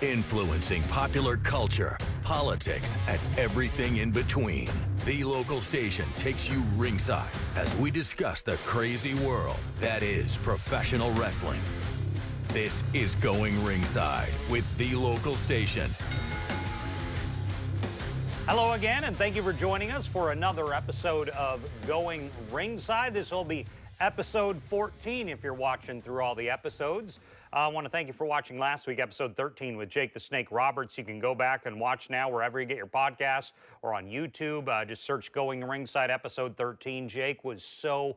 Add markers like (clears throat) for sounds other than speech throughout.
influencing popular culture, politics, and everything in between. The local station takes you ringside as we discuss the crazy world that is professional wrestling. This is Going Ringside with the local station. Hello again, and thank you for joining us for another episode of Going Ringside. This will be episode 14 if you're watching through all the episodes. I want to thank you for watching last week, episode 13 with Jake the Snake Roberts. You can go back and watch now wherever you get your podcasts or on YouTube. Uh, just search Going Ringside, episode 13. Jake was so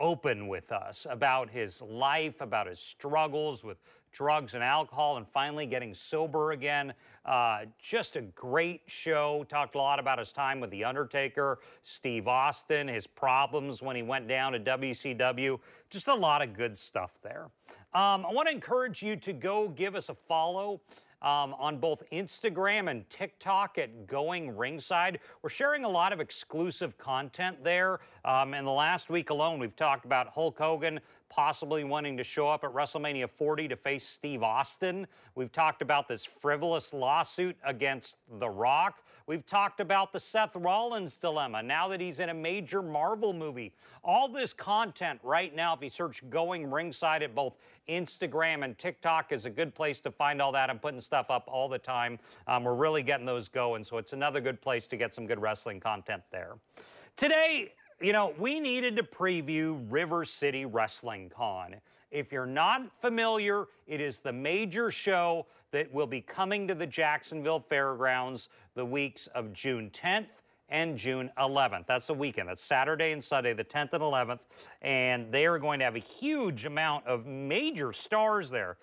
open with us about his life, about his struggles with drugs and alcohol, and finally getting sober again. Uh, just a great show. Talked a lot about his time with The Undertaker, Steve Austin, his problems when he went down to WCW. Just a lot of good stuff there. Um, I want to encourage you to go give us a follow. Um, on both Instagram and TikTok at Going Ringside. We're sharing a lot of exclusive content there. Um, in the last week alone, we've talked about Hulk Hogan possibly wanting to show up at WrestleMania 40 to face Steve Austin. We've talked about this frivolous lawsuit against The Rock. We've talked about the Seth Rollins dilemma now that he's in a major Marvel movie. All this content right now, if you search Going Ringside at both Instagram and TikTok, is a good place to find all that. I'm putting stuff up all the time. Um, we're really getting those going, so it's another good place to get some good wrestling content there. Today, you know, we needed to preview River City Wrestling Con. If you're not familiar, it is the major show that will be coming to the Jacksonville Fairgrounds the weeks of June 10th and June 11th. That's a weekend. That's Saturday and Sunday, the 10th and 11th. And they are going to have a huge amount of major stars there.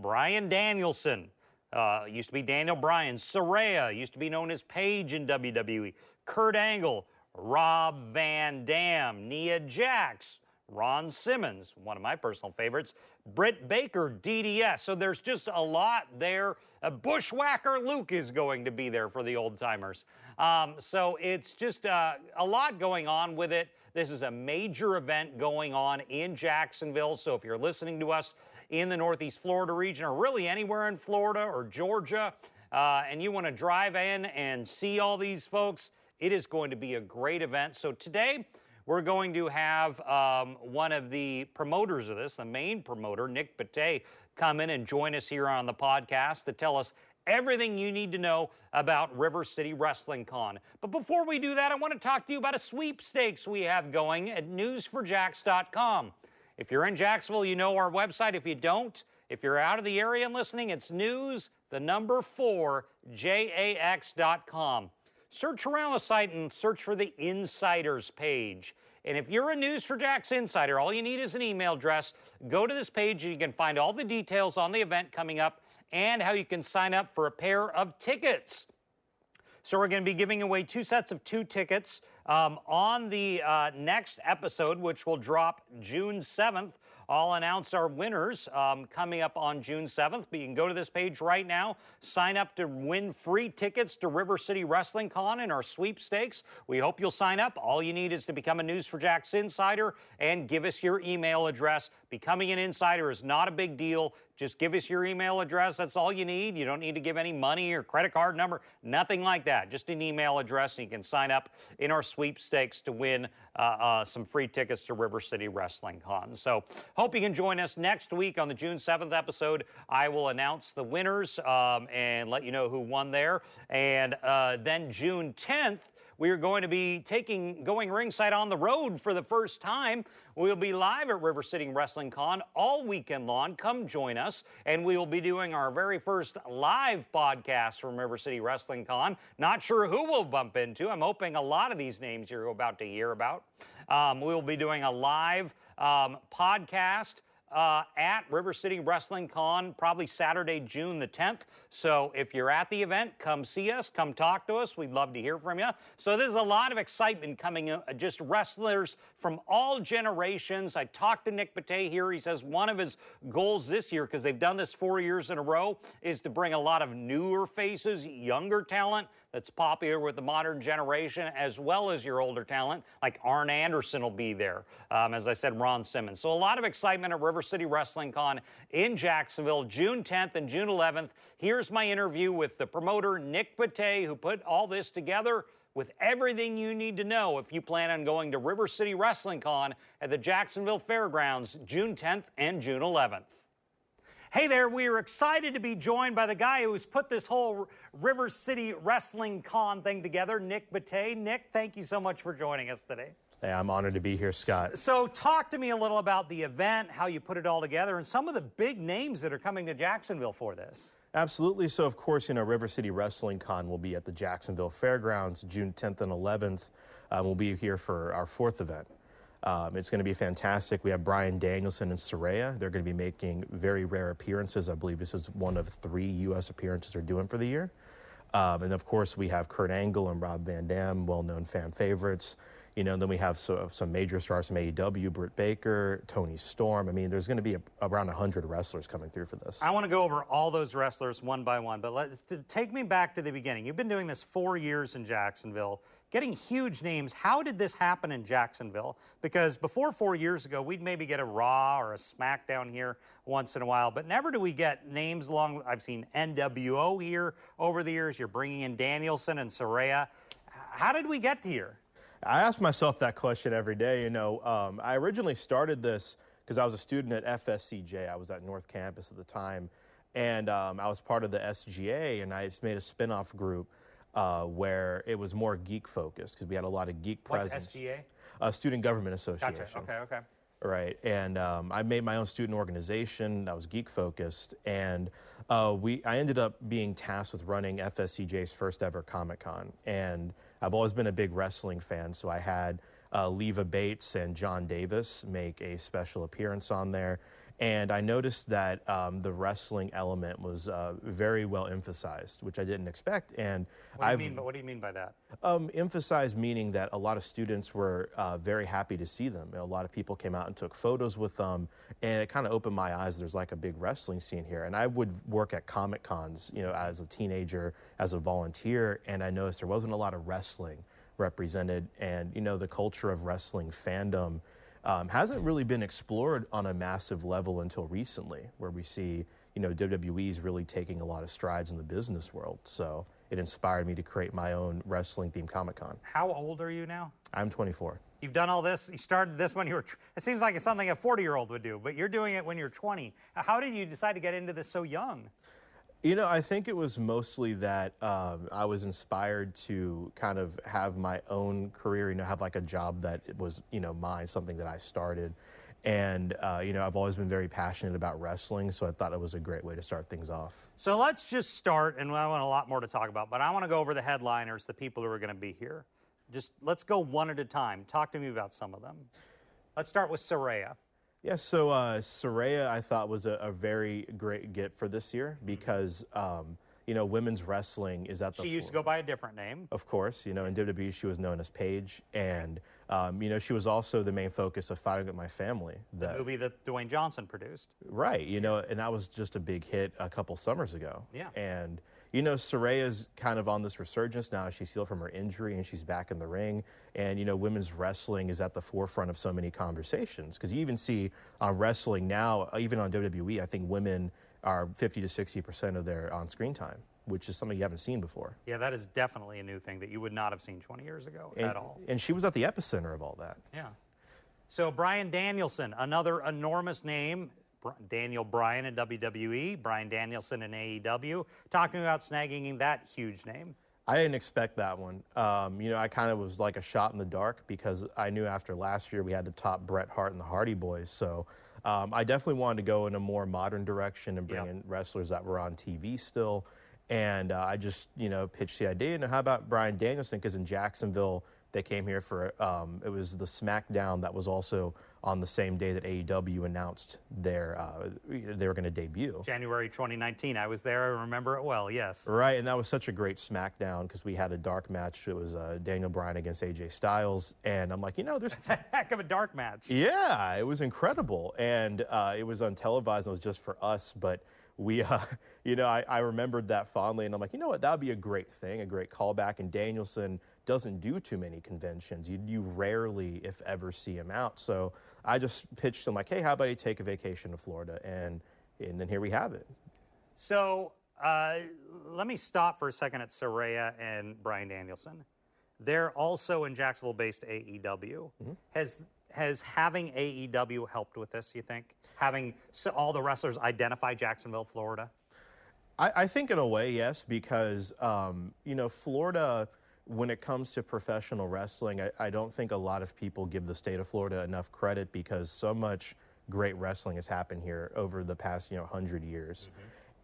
Bryan Danielson, uh, used to be Daniel Bryan. Saraya, used to be known as Paige in WWE. Kurt Angle, Rob Van Dam, Nia Jax, Ron Simmons, one of my personal favorites, Britt Baker, DDS. So there's just a lot there. A bushwhacker Luke is going to be there for the old timers. Um, so it's just uh, a lot going on with it. This is a major event going on in Jacksonville. So if you're listening to us in the Northeast Florida region or really anywhere in Florida or Georgia, uh, and you want to drive in and see all these folks, it is going to be a great event. So today, we're going to have um, one of the promoters of this, the main promoter, Nick Bate, come in and join us here on the podcast to tell us everything you need to know about River City Wrestling Con. But before we do that, I want to talk to you about a sweepstakes we have going at newsforjax.com. If you're in Jacksonville, you know our website. If you don't, if you're out of the area and listening, it's news, the number four, jax.com. Search around the site and search for the Insiders page. And if you're a News4Jax Insider, all you need is an email address. Go to this page and you can find all the details on the event coming up and how you can sign up for a pair of tickets. So we're going to be giving away two sets of two tickets um, on the uh, next episode, which will drop June 7th. I'll announce our winners um, coming up on June 7th. But you can go to this page right now, sign up to win free tickets to River City Wrestling Con in our sweepstakes. We hope you'll sign up. All you need is to become a News4Jax Insider and give us your email address. Becoming an insider is not a big deal. Just give us your email address. That's all you need. You don't need to give any money or credit card number, nothing like that. Just an email address, and you can sign up in our sweepstakes to win uh, uh, some free tickets to River City Wrestling Con. So, hope you can join us next week on the June 7th episode. I will announce the winners um, and let you know who won there. And uh, then June 10th, we are going to be taking going ringside on the road for the first time. We'll be live at River City Wrestling Con all weekend long. Come join us, and we will be doing our very first live podcast from River City Wrestling Con. Not sure who we'll bump into. I'm hoping a lot of these names you're about to hear about. Um, we will be doing a live um, podcast uh, at River City Wrestling Con, probably Saturday, June the 10th. So if you're at the event, come see us, come talk to us. We'd love to hear from you. So there's a lot of excitement coming, uh, just wrestlers from all generations. I talked to Nick Bate here. He says one of his goals this year, because they've done this four years in a row, is to bring a lot of newer faces, younger talent that's popular with the modern generation as well as your older talent, like Arn Anderson will be there. Um, as I said, Ron Simmons. So a lot of excitement at River City Wrestling Con in Jacksonville, June 10th and June 11th. Here's my interview with the promoter, Nick Bate, who put all this together with everything you need to know if you plan on going to River City Wrestling Con at the Jacksonville Fairgrounds June 10th and June 11th. Hey there, we are excited to be joined by the guy who's put this whole River City Wrestling Con thing together, Nick Bate. Nick, thank you so much for joining us today. Hey, I'm honored to be here, Scott. So, talk to me a little about the event, how you put it all together, and some of the big names that are coming to Jacksonville for this. Absolutely. So, of course, you know, River City Wrestling Con will be at the Jacksonville Fairgrounds June 10th and 11th. Um, we'll be here for our fourth event. Um, it's going to be fantastic. We have Bryan Danielson and Saraya. They're going to be making very rare appearances. I believe this is one of three U.S. appearances they're doing for the year. Um, and of course, we have Kurt Angle and Rob Van Dam, well known fan favorites. You know, then we have so, some major stars from AEW, Britt Baker, Toni Storm. I mean, there's going to be a, around 100 wrestlers coming through for this. I want to go over all those wrestlers one by one, but let's take me back to the beginning. You've been doing this four years in Jacksonville, getting huge names. How did this happen in Jacksonville? Because before four years ago, we'd maybe get a Raw or a SmackDown here once in a while, but never do we get names along. I've seen NWO here over the years. You're bringing in Danielson and Saraya. How did we get here? I ask myself that question every day. You know, um, I originally started this because I was a student at FSCJ. I was at North Campus at the time, and um, I was part of the SGA, and I made a spinoff group uh, where it was more geek focused because we had a lot of geek What's presence. SGA? Uh, Student Government Association. Gotcha. Okay. Okay. Right, and um, I made my own student organization that was geek focused, and uh, we I ended up being tasked with running FSCJ's first ever Comic Con, and I've always been a big wrestling fan, so I had uh, Leva Bates and John Davis make a special appearance on there. And I noticed that um, the wrestling element was uh, very well emphasized, which I didn't expect. And what do, you mean, what do you mean by that? Um, emphasized meaning that a lot of students were uh, very happy to see them. a lot of people came out and took photos with them, and it kind of opened my eyes. There's like a big wrestling scene here. And I would work at Comic Cons, you know, as a teenager, as a volunteer, and I noticed there wasn't a lot of wrestling represented. And, you know, the culture of wrestling fandom um, hasn't really been explored on a massive level until recently, where we see you know WWE's really taking a lot of strides in the business world. So it inspired me to create my own wrestling themed Comic Con. How old are you now? I'm 24. You've done all this. You started this when you were. It seems like it's something a 40 year old would do, but you're doing it when you're 20. How did you decide to get into this so young? You know, I think it was mostly that um, I was inspired to kind of have my own career, you know, have like a job that was, you know, mine, something that I started. And, uh, you know, I've always been very passionate about wrestling, so I thought it was a great way to start things off. So let's just start, and I want a lot more to talk about, but I want to go over the headliners, the people who are going to be here. Just let's go one at a time. Talk to me about some of them. Let's start with Saraya. Yeah, so uh, Saraya I thought was a, a, very great get for this year because um, you know women's wrestling is at the. She used to go by a different name. Of course, you know in WWE she was known as Paige, and um, you know she was also the main focus of Fighting with My Family, the movie that Dwayne Johnson produced. Right, you know, and that was just a big hit a couple summers ago. Yeah, and you know, Saraya's kind of on this resurgence now. She's healed from her injury and she's back in the ring. And, you know, women's wrestling is at the forefront of so many conversations. Because you even see on wrestling now, uh, even on WWE, I think women are 50 to 60% of their on screen time, which is something you haven't seen before. Yeah, that is definitely a new thing that you would not have seen 20 years ago and, at all. And she was at the epicenter of all that. Yeah. So, Bryan Danielson, another enormous name Daniel Bryan in WWE, Bryan Danielson in AEW. Talking about snagging that huge name. I didn't expect that one. Um, you know, I kind of was like a shot in the dark because I knew after last year we had to top Bret Hart and the Hardy Boys. So um, I definitely wanted to go in a more modern direction and bring yep. in wrestlers that were on TV still. And uh, I just, you know, pitched the idea. And how about Bryan Danielson? Because in Jacksonville, they came here for um, it was the SmackDown that was also on the same day that AEW announced their uh, they were going to debut. January 2019. I was there. I remember it well. Yes. Right, and that was such a great SmackDown because we had a dark match. It was uh, Daniel Bryan against AJ Styles, and I'm like, you know, there's That's a heck of a dark match. Yeah, it was incredible, and uh, it was untelevised. And it was just for us, but we, uh, (laughs) you know, I, I remembered that fondly, and I'm like, you know what, that would be a great thing, a great callback. And Danielson doesn't do too many conventions. You, you rarely, if ever, see him out. So I just pitched him like, hey, how about you take a vacation to Florida? And and then here we have it. So uh, let me stop for a second at Saraya and Bryan Danielson. They're also in Jacksonville-based AEW. Mm-hmm. Has has having AEW helped with this? You think having so all the wrestlers identify Jacksonville, Florida? I, I think in a way, yes, because um, you know Florida. When it comes to professional wrestling, I, I don't think a lot of people give the state of Florida enough credit because so much great wrestling has happened here over the past you know hundred years,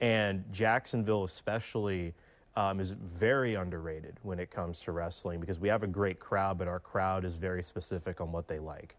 and Jacksonville especially um, is very underrated when it comes to wrestling because we have a great crowd, but our crowd is very specific on what they like.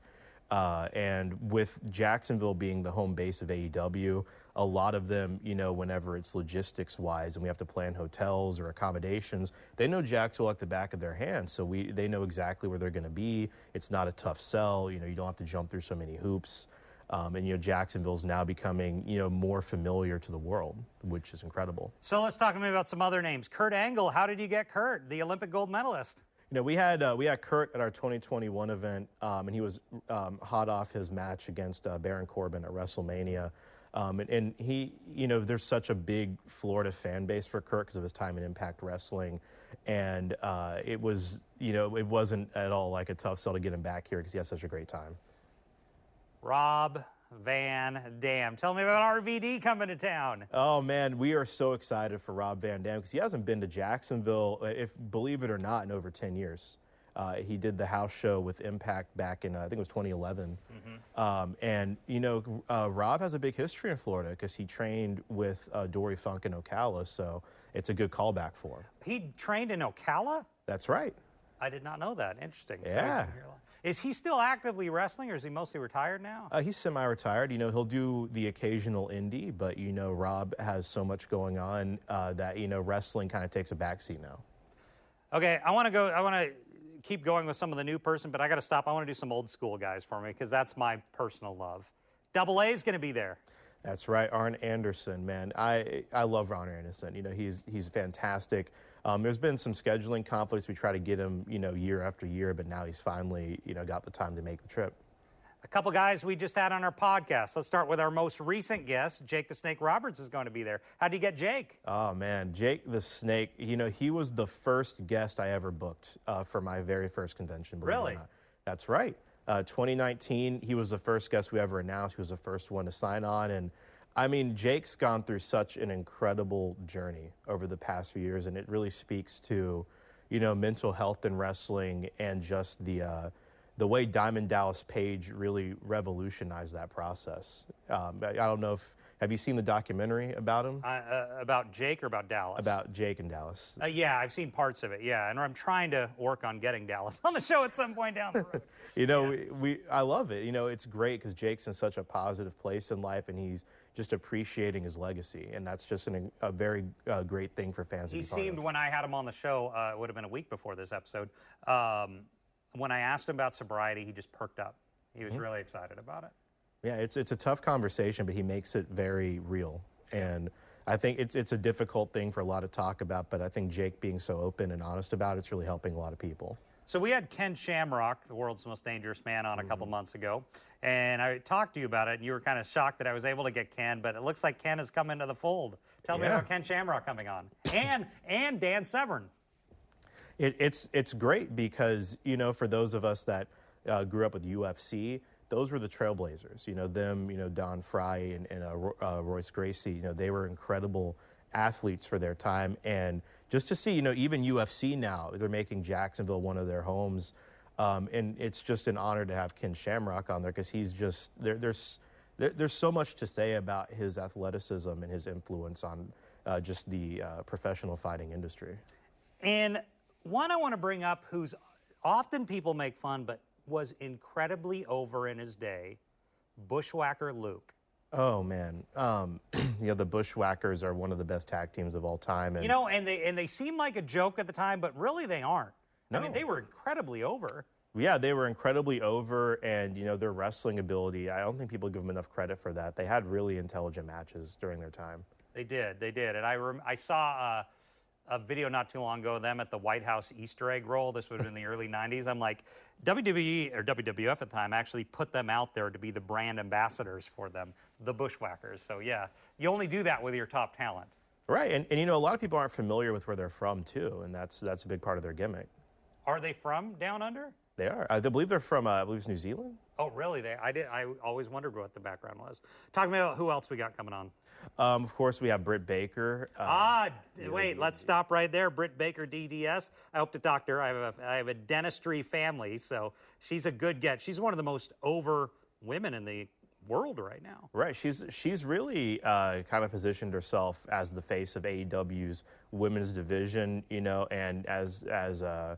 Uh, and with Jacksonville being the home base of AEW, a lot of them, you know, whenever it's logistics wise and we have to plan hotels or accommodations, they know Jacksonville like the back of their hand. So we, they know exactly where they're going to be. It's not a tough sell. You know, you don't have to jump through so many hoops. Um, and, you know, Jacksonville's now becoming, you know, more familiar to the world, which is incredible. So let's talk to me about some other names. Kurt Angle, how did you get Kurt, the Olympic gold medalist? You know, we had uh, we had Kurt at our 2021 event, um, and he was um, hot off his match against uh, Baron Corbin at WrestleMania. Um, and, and he, you know, there's such a big Florida fan base for Kurt because of his time in Impact Wrestling, and uh, it was, you know, it wasn't at all like a tough sell to get him back here because he had such a great time. Rob Van Dam. Tell me about RVD coming to town. Oh man, we are so excited for Rob Van Dam because he hasn't been to Jacksonville, uh, if believe it or not, in over 10 years. Uh, he did the house show with Impact back in uh, I think it was 2011, um, and you know uh, Rob has a big history in Florida because he trained with uh, Dory Funk and Ocala, so it's a good callback for him. He trained in Ocala? That's right. I did not know that. Interesting. Yeah. been here a lot. Is he still actively wrestling or is he mostly retired now? Uh, he's semi-retired. You know, he'll do the occasional indie, but you know, Rob has so much going on uh, that you know wrestling kind of takes a backseat now. Okay, I want to go. I want to keep going with some of the new person, but I got to stop. I want to do some old school guys for me because that's my personal love. Double A is going to be there. That's right, Arn Anderson, man. I I love Arn Anderson. You know, he's he's fantastic. Um, there's been some scheduling conflicts. We try to get him, you know, year after year, but now he's finally, you know, got the time to make the trip. A couple guys we just had on our podcast. Let's start with our most recent guest. Jake the Snake Roberts is going to be there. How do you get Jake? Oh man, Jake the Snake. You know, he was the first guest I ever booked uh, for my very first convention. believe it or Really? not. That's right. Uh, 2019, he was the first guest we ever announced. He was the first one to sign on, and I mean, Jake's gone through such an incredible journey over the past few years, and it really speaks to, you know, mental health in wrestling and just the. Uh, the way Diamond Dallas Page really revolutionized that process. Um, I I don't know if have you seen the documentary about him? Uh, uh, about Jake or about Dallas? about Jake and Dallas. Uh, yeah, I've seen parts of it. Yeah, and I'm trying to work on getting Dallas (laughs) on the show at some point down the road. (laughs) You know, we, we I love it. You know, it's great because Jake's in such a positive place in life, and he's just appreciating his legacy, and that's just an, a very uh, great thing for fans. He to be part seemed when I had him on the show, uh, it would have been a week before this episode. Um, when I asked him about sobriety, he just perked up. He was really excited about it. Yeah, it's it's a tough conversation, but he makes it very real, and I think it's it's a difficult thing for a lot to talk about. But I think Jake being so open and honest about it's really helping a lot of people. So we had Ken Shamrock, the world's most dangerous man, on a couple Mm-hmm. months ago, and I talked to you about it, and you were kind of shocked that I was able to get Ken, but it looks like Ken has come into the fold. Tell me about Ken Shamrock coming on, and and Dan Severn. It, it's it's great because you know for those of us that uh, grew up with UFC, those were the trailblazers. You know them, you know Don Frye and, and uh, uh, Royce Gracie. You know they were incredible athletes for their time, and just to see, you know, even UFC now they're making Jacksonville one of their homes, um, and it's just an honor to have Ken Shamrock on there because he's just there, there's there, there's so much to say about his athleticism and his influence on uh, just the uh, professional fighting industry. And one I want to bring up who's often people make fun, but was incredibly over in his day, Bushwhacker Luke. Oh man, um, (clears throat) you know the Bushwhackers are one of the best tag teams of all time, and You know, and they and they seem like a joke at the time, but really they aren't. I mean, No. they were incredibly over. yeah, they were incredibly over, and you know their wrestling ability. I don't think people give them enough credit for that. They had really intelligent matches during their time. They did. They did. And I rem- I saw a, a video not too long ago of them at the White House Easter egg roll. This was in the early 90s. I'm like, WWE or WWF at the time actually put them out there to be the brand ambassadors for them, the Bushwhackers. So yeah, you only do that with your top talent. Right, and, and you know a lot of people aren't familiar with where they're from too, and that's that's a big part of their gimmick. Are they from down under? They are. I believe they're from. Uh, I believe it's New Zealand. Oh, really? They? I did. I always wondered what the background was. Talk about who else we got coming on. Um, of course, we have Britt Baker. Uh, ah, wait. Let's stop right there. Britt Baker, DDS. I hope to talk to her. I have a, I have a dentistry family, so she's a good get. She's one of the most over women in the world right now. Right. She's she's really uh, kind of positioned herself as the face of AEW's women's division. You know, and as as uh,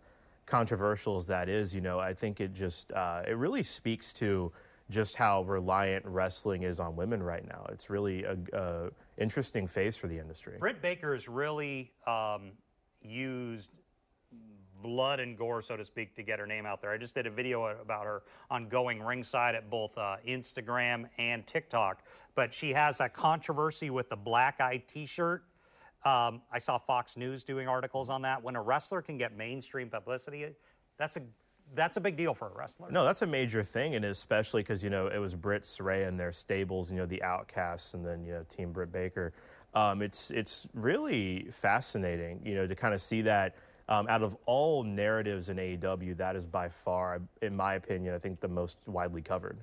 controversial as that is, you know, I think it just uh, it really speaks to just how reliant wrestling is on women right now. It's really a, a interesting face for the industry. Britt Baker has really um, used blood and gore, so to speak, to get her name out there. I just did a video about her on going ringside at both uh, Instagram and TikTok. But she has a controversy with the black eye T-shirt. Um, I saw Fox News doing articles on that. When a wrestler can get mainstream publicity, that's a that's a big deal for a wrestler. No, that's a major thing, and especially because you know it was Britt Saraya and their stables, you know, the Outcasts, and then you know Team Britt Baker. Um, it's it's really fascinating, you know, to kind of see that. Um, out of all narratives in AEW, that is by far, in my opinion, I think the most widely covered.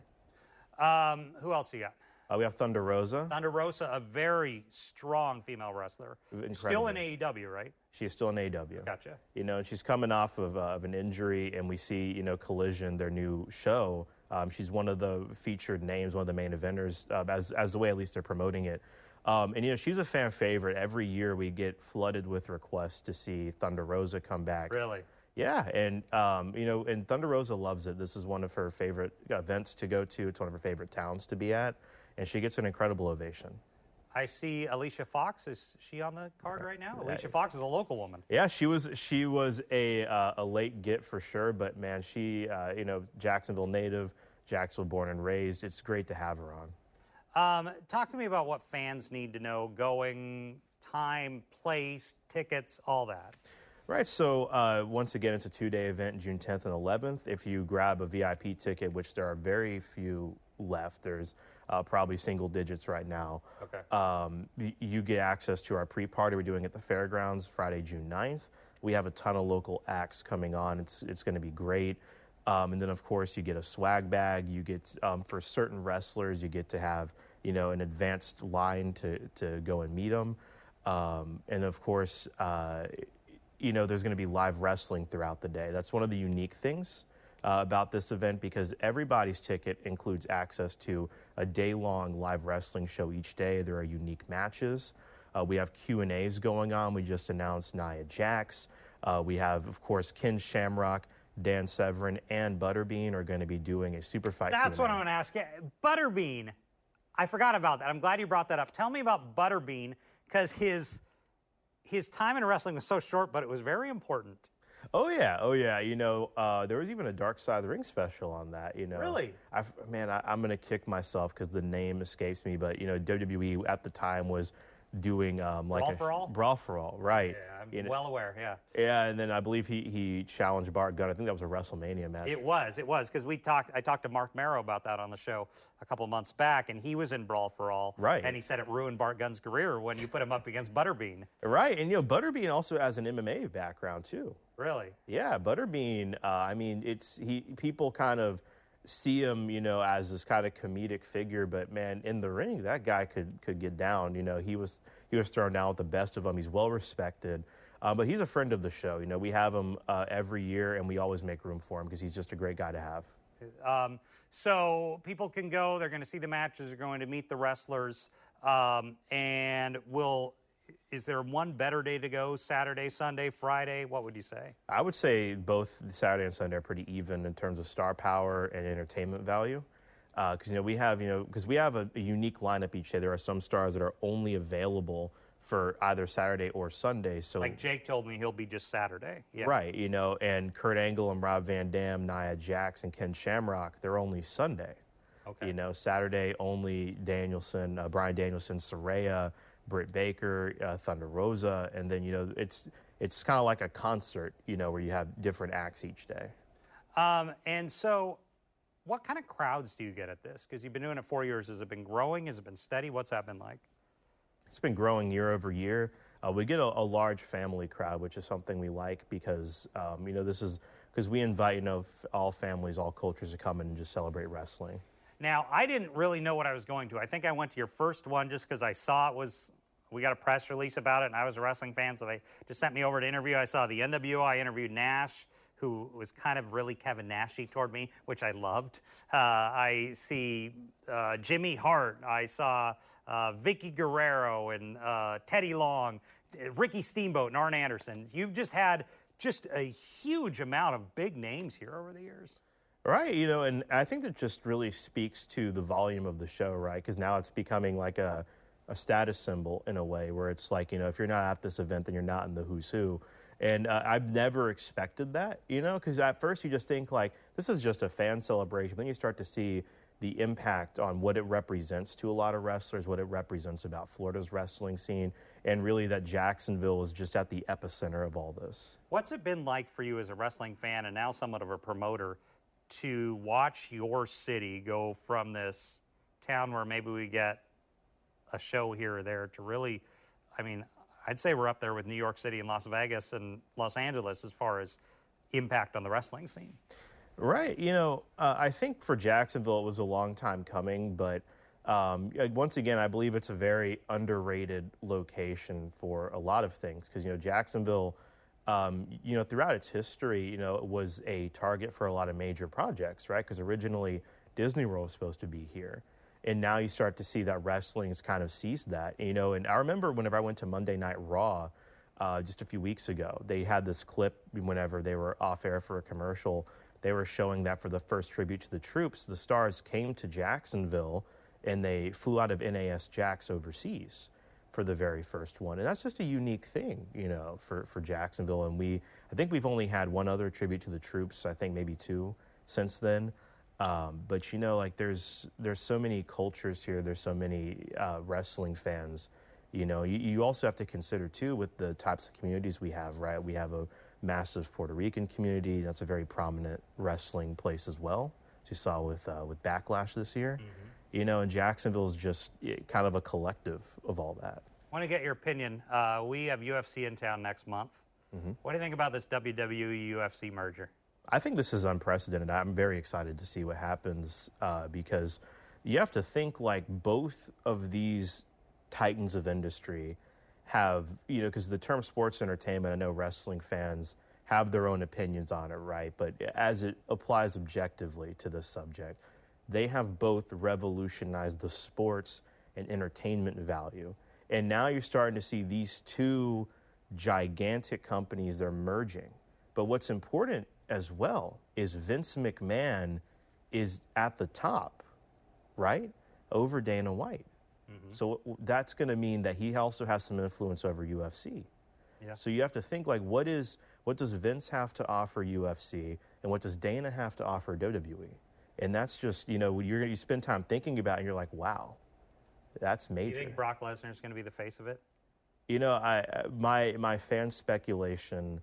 Um, who else you got? Uh, we have Thunder Rosa. Thunder Rosa, a very strong female wrestler. Incredibly. Still in AEW, right? She's still in AEW. Gotcha. You know, she's coming off of, uh, of an injury, and we see, you know, Collision, their new show. Um, she's one of the featured names, one of the main eventers, uh, as, as the way at least they're promoting it. Um, and, you know, she's a fan favorite. Every year we get flooded with requests to see Thunder Rosa come back. Really? Yeah, and um, you know, and Thunder Rosa loves it. This is one of her favorite events to go to. It's one of her favorite towns to be at and she gets an incredible ovation. I see Alicia Fox. Is she on the card right now? Alicia Fox is a local woman. Yeah, she was. She was a uh, a late get for sure, but man, she uh, you know Jacksonville native, Jacksonville born and raised. It's great to have her on. Um, talk to me about what fans need to know: going, time, place, tickets, all that. Right. So uh, once again, it's a two-day event, June 10th and 11th. If you grab a VIP ticket, which there are very few left, there's uh, probably single digits right now. Okay. Um, you get access to our pre-party we're doing at the fairgrounds Friday, June 9th. We have a ton of local acts coming on. It's it's going to be great. Um, and then of course you get a swag bag. You get um, for certain wrestlers you get to have you know an advanced line to to go and meet them. Um, and of course, uh, you know there's going to be live wrestling throughout the day. That's one of the unique things uh, about this event because everybody's ticket includes access to a day-long live wrestling show each day. There are unique matches. Uh, we have Q and A's going on. We just announced Nia Jax. Uh, we have, of course, Ken Shamrock, Dan Severn, and Butterbean are going to be doing a super fight. That's what I'm going to ask you. Butterbean, I forgot about that. I'm glad you brought that up. Tell me about Butterbean because his his time in wrestling was so short, but it was very important. Oh yeah, oh yeah. You know, uh, there was even a Dark Side of the Ring special on that. You know, really? I, man, I, am gonna kick myself because the name escapes me. But you know, WWE at the time was doing um, like brawl a for all. Brawl for all, right? Yeah, I'm you know? well aware. Yeah. Yeah, and then I believe he he challenged Bart Gunn. I think that was a WrestleMania match. It was, it was, because we talked. I talked to Marc Mero about that on the show a couple months back, and he was in Brawl for All. Right. And he said it ruined Bart Gunn's career when you put him up against Butterbean. Right, and you know Butterbean also has an MMA background too. Really? Yeah, Butterbean. Uh, I mean, it's he. People kind of see him, you know, as this kind of comedic figure, but man, in the ring, that guy could could get down. You know, he was he was thrown down with the best of them. He's well respected, um, but he's a friend of the show. You know, we have him uh, every year, and we always make room for him because he's just a great guy to have. Um, so people can go. They're going to see the matches. They're going to meet the wrestlers, um, and will is there one better day to go? Saturday, Sunday, Friday? What would you say? I would say both Saturday and Sunday are pretty even in terms of star power and entertainment value. Because uh, you know we have you know because we have a, a, unique lineup each day. There are some stars that are only available for either Saturday or Sunday. So like Jake told me, he'll be just Saturday. Yeah. Right. You know, and Kurt Angle and Rob Van Dam, Nia Jax and Ken Shamrock, they're only Sunday. Okay. You know, Saturday only Danielson, uh, Bryan Danielson, Saraya, Britt Baker, uh, Thunder Rosa, and then you know it's it's kind of like a concert, you know, where you have different acts each day. Um, and so, what kind of crowds do you get at this? Because you've been doing it four years. Has it been growing? Has it been steady? What's that been like? It's been growing year over year. Uh, we get a, a, large family crowd, which is something we like because um, you know this is because we invite you know all families, all cultures to come in and just celebrate wrestling. Now, I didn't really know what I was going to. I think I went to your first one just because I saw it was we got a press release about it, and I was a wrestling fan, so they just sent me over to interview. I saw the NWO. I interviewed Nash, who was kind of really Kevin Nashy toward me, which I loved. Uh, I see uh, Jimmy Hart. I saw uh, Vickie Guerrero and uh, Teddy Long, Ricky Steamboat, and Arn Anderson. You've just had just a huge amount of big names here over the years. Right, you know, and I think that just really speaks to the volume of the show, right? Because now it's becoming like a a status symbol in a way where it's like, you know, if you're not at this event, then you're not in the who's who. And uh, I've never expected that, you know, because at first you just think like this is just a fan celebration. Then you start to see the impact on what it represents to a lot of wrestlers, what it represents about Florida's wrestling scene, and really that Jacksonville is just at the epicenter of all this. What's it been like for you as a wrestling fan and now somewhat of a promoter to watch your city go from this town where maybe we get a show here or there to really, I mean, I'd say we're up there with New York City and Las Vegas and Los Angeles as far as impact on the wrestling scene. Right. You know, uh, I think for Jacksonville, it was a long time coming, but um, once again, I believe it's a very underrated location for a lot of things because, you know, Jacksonville, um, you know, throughout its history, you know, it was a target for a lot of major projects, right? Because originally Disney World was supposed to be here and now you start to see that wrestling's kind of seized that you know and i remember whenever i went to monday night raw uh, just a few weeks ago they had this clip whenever they were off air for a commercial. They were showing that for the first tribute to the troops the stars came to jacksonville and they flew out of nas jax overseas for the very first one. And that's just a unique thing you know for, for jacksonville. And we i think we've only had one other tribute to the troops i think maybe two since then um, but you know, like there's there's so many cultures here. There's so many uh, wrestling fans. You know, you, you also have to consider too with the types of communities we have. Right, we have a massive Puerto Rican community. That's a very prominent wrestling place as well. As you saw with uh, with Backlash this year. Mm-hmm. You know, and Jacksonville is just kind of a collective of all that. I want to get your opinion. Uh, we have UFC in town next month. Mm-hmm. What do you think about this WWE UFC merger? I think this is unprecedented. I'm very excited to see what happens uh, because you have to think like both of these titans of industry have, you know, because the term sports entertainment, I know wrestling fans have their own opinions on it, right? But as it applies objectively to this subject, they have both revolutionized the sports and entertainment value. And now you're starting to see these two gigantic companies, they're merging. But what's important as well is Vince McMahon is at the top, right? Over Dana White. Mm-hmm. So that's going to mean that he also has some influence over UFC. Yeah. So you have to think like what is what does Vince have to offer UFC and what does Dana have to offer WWE? And that's just, you know, you're you spend time thinking about it and you're like, wow. That's major. You think Brock Lesnar is going to be the face of it? You know, I my my fan speculation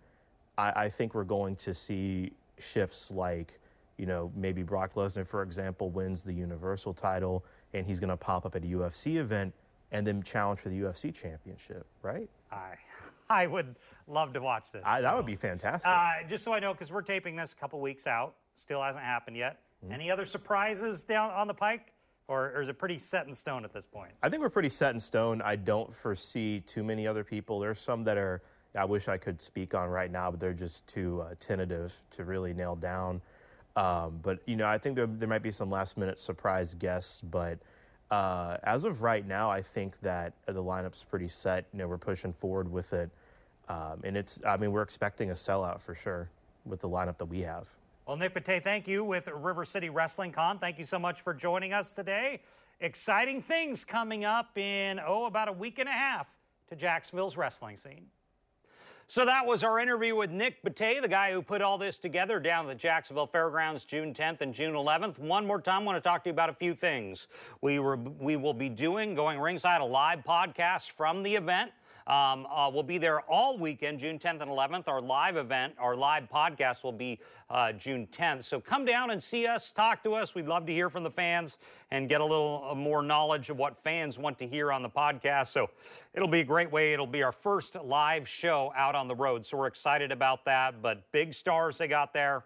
I, I think we're going to see shifts like, you know, maybe Brock Lesnar, for example, wins the Universal title and he's going to pop up at a UFC event and then challenge for the UFC championship, right? I, (laughs) I would love to watch this. I, that so. would be fantastic. Uh, just so I know, because we're taping this a couple weeks out, still hasn't happened yet. Mm-hmm. Any other surprises down on the pike? Or, or, is it pretty set in stone at this point? I think we're pretty set in stone. I don't foresee too many other people. There's some that are I wish I could speak on right now, but they're just too uh, tentative to really nail down. Um, but you know, I think there, there might be some last minute surprise guests, but uh, as of right now, I think that the lineup's pretty set. You know, we're pushing forward with it, um, and it's. I mean, we're expecting a sellout for sure with the lineup that we have. Well, Nick Bate, thank you with River City Wrestling Con. Thank you so much for joining us today. Exciting things coming up in oh about a week and a half to Jacksonville's wrestling scene. So that was our interview with Nick Bate, the guy who put all this together down at the Jacksonville Fairgrounds June 10th and June 11th. One more time, I want to talk to you about a few things. We, were, we will be doing, going ringside, a live podcast from the event. Um, uh, we'll be there all weekend, June 10th and 11th. Our live event, our live podcast will be uh, June 10th. So come down and see us, talk to us. We'd love to hear from the fans and get a little uh, more knowledge of what fans want to hear on the podcast. So it'll be a great way. It'll be our first live show out on the road. So we're excited about that. But big stars they got there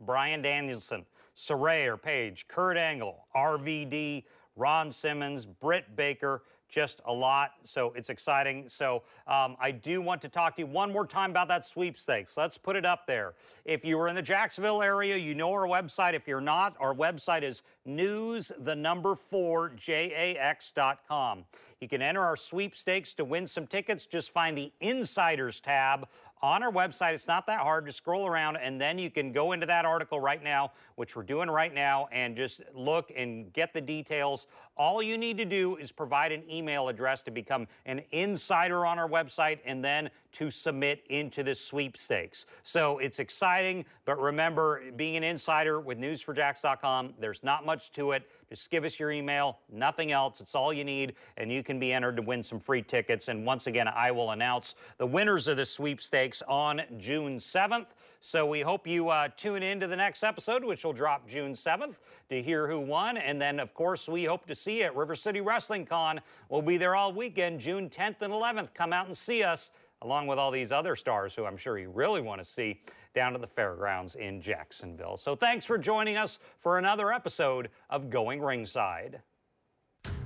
Bryan Danielson, Saraya Paige, Kurt Angle, RVD, Ron Simmons, Britt Baker just a lot. So it's exciting. So um, I do want to talk to you one more time about that sweepstakes. Let's put it up there. If you are in the Jacksonville area, you know our website. If you're not, our website is news the number four jax.com. You can enter our sweepstakes to win some tickets. Just find the insiders tab on our website. It's not that hard. to scroll around and then you can go into that article right now, which we're doing right now, and just look and get the details. All you need to do is provide an email address to become an insider on our website and then to submit into the sweepstakes. So it's exciting, but remember, being an insider with news4jax.com, there's not much to it. Just give us your email, nothing else. It's all you need, and you can be entered to win some free tickets. And once again, I will announce the winners of the sweepstakes on June 7th. So we hope you uh, tune in to the next episode, which will drop June 7th, to hear who won. And then, of course, we hope to see you at River City Wrestling Con. We'll be there all weekend, June 10th and 11th. Come out and see us along with all these other stars who I'm sure you really want to see down at the fairgrounds in Jacksonville. So thanks for joining us for another episode of Going Ringside.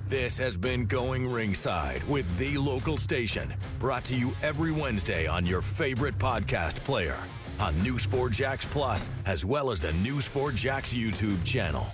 This has been Going Ringside with the local station, brought to you every Wednesday on your favorite podcast player, on News 4 Jax Plus, as well as the News 4 Jax YouTube channel.